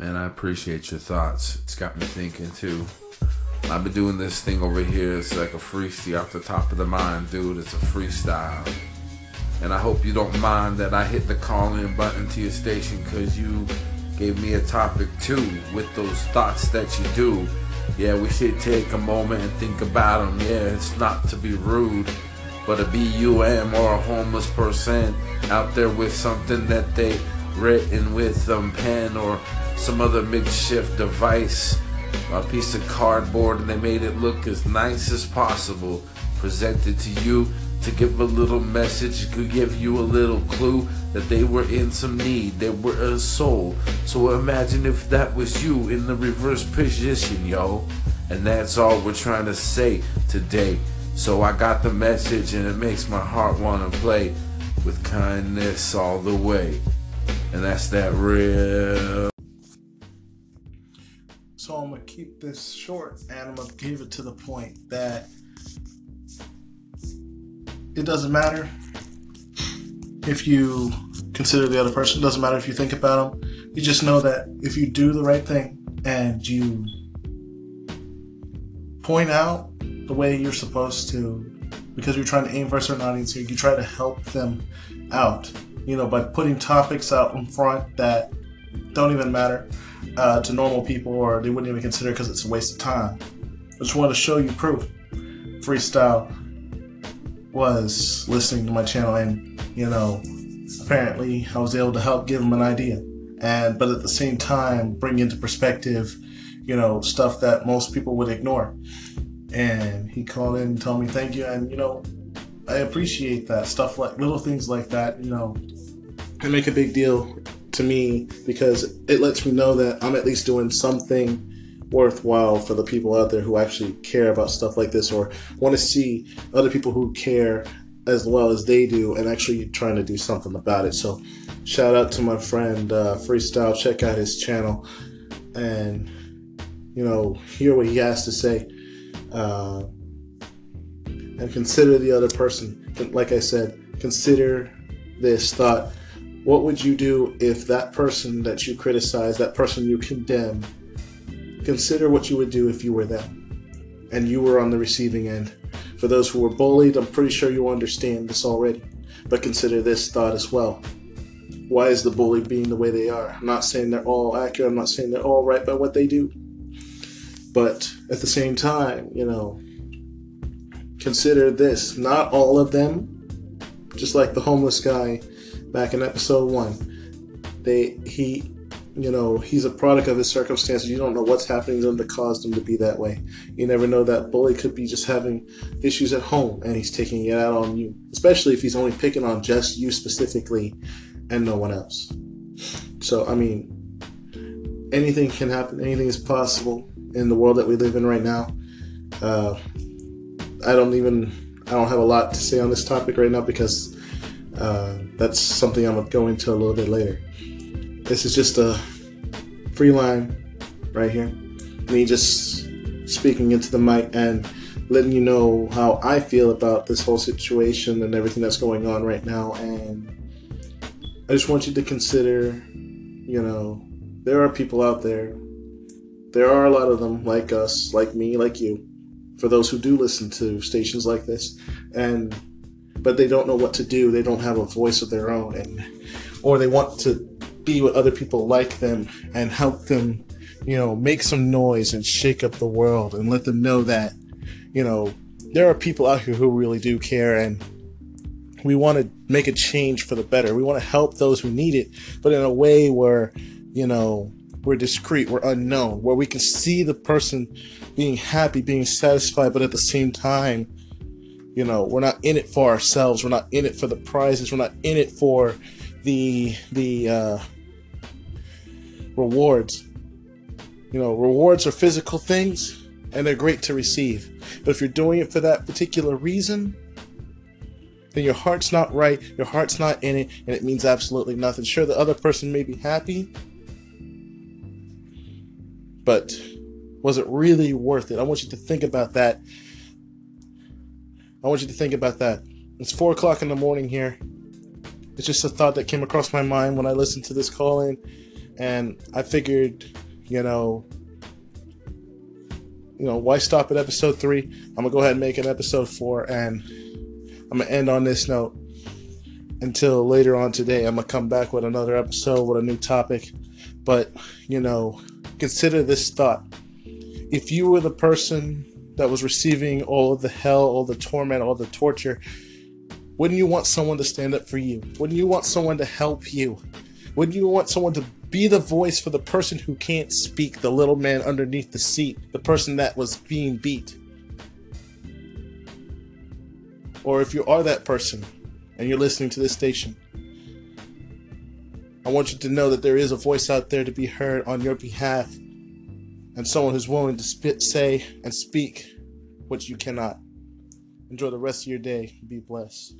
Man, I appreciate your thoughts. It's got me thinking too. I've been doing this thing over here. It's like a freestyle off the top of the mind, dude. It's a freestyle. And I hope you don't mind that I hit the call in button to your station because you gave me a topic too with those thoughts that you do. Yeah, we should take a moment and think about them. Yeah, it's not to be rude, but a BUM or a homeless person out there with something that they written with a um, pen or some other makeshift device, a piece of cardboard, and they made it look as nice as possible, presented to you to give a little message, to give you a little clue that they were in some need, they were a soul. So imagine if that was you in the reverse position, yo. And that's all we're trying to say today. So I got the message and it makes my heart want to play with kindness all the way. And that's that real. So I'm gonna keep this short and I'm gonna give it to the point that it doesn't matter if you consider the other person. It doesn't matter if you think about them. You just know that if you do the right thing and you point out the way you're supposed to, because you're trying to aim for a certain audience here, you try to help them out. You know, by putting topics out in front that don't even matter uh, to normal people or they wouldn't even consider because it's a waste of time. I just want to show you proof. Freestyle was listening to my channel and, you know, apparently I was able to help give him an idea. And, but at the same time, bring into perspective, you know, stuff that most people would ignore. And he called in and told me thank you. And, you know, I appreciate that stuff like little things like that, you know, can make a big deal to me because it lets me know that I'm at least doing something worthwhile for the people out there who actually care about stuff like this or want to see other people who care as well as they do and actually trying to do something about it. So, shout out to my friend uh, Freestyle. Check out his channel and, you know, hear what he has to say. Uh, and consider the other person. Like I said, consider this thought. What would you do if that person that you criticize, that person you condemn, Consider what you would do if you were them and you were on the receiving end. For those who were bullied, I'm pretty sure you understand this already, but consider this thought as well. Why is the bully being the way they are? I'm not saying they're all accurate, I'm not saying they're all right by what they do. But at the same time, you know, consider this. Not all of them, just like the homeless guy back in episode one, they he you know, he's a product of his circumstances. You don't know what's happening to him that caused him to be that way. You never know that bully could be just having issues at home and he's taking it out on you, especially if he's only picking on just you specifically and no one else. So, I mean, anything can happen, anything is possible in the world that we live in right now. Uh, I don't even, I don't have a lot to say on this topic right now because uh, that's something I'm going to go into a little bit later. This is just a free line right here. Me just speaking into the mic and letting you know how I feel about this whole situation and everything that's going on right now. And I just want you to consider, you know, there are people out there. There are a lot of them like us, like me, like you. For those who do listen to stations like this, and but they don't know what to do. They don't have a voice of their own, and or they want to be with other people like them and help them, you know, make some noise and shake up the world and let them know that, you know, there are people out here who really do care and we want to make a change for the better. We want to help those who need it, but in a way where, you know, we're discreet, we're unknown, where we can see the person being happy, being satisfied, but at the same time, you know, we're not in it for ourselves. We're not in it for the prizes. We're not in it for the the uh, rewards. You know, rewards are physical things and they're great to receive. But if you're doing it for that particular reason, then your heart's not right, your heart's not in it, and it means absolutely nothing. Sure, the other person may be happy, but was it really worth it? I want you to think about that. I want you to think about that. It's four o'clock in the morning here. It's just a thought that came across my mind when I listened to this call in And I figured, you know, you know, why stop at episode three? I'm gonna go ahead and make an episode four, and I'm gonna end on this note until later on today. I'm gonna come back with another episode with a new topic. But, you know, consider this thought. If you were the person that was receiving all of the hell, all the torment, all the torture, wouldn't you want someone to stand up for you? Wouldn't you want someone to help you? Wouldn't you want someone to be the voice for the person who can't speak, the little man underneath the seat, the person that was being beat? Or if you are that person and you're listening to this station, I want you to know that there is a voice out there to be heard on your behalf and someone who's willing to spit, say and speak what you cannot. Enjoy the rest of your day. Be blessed.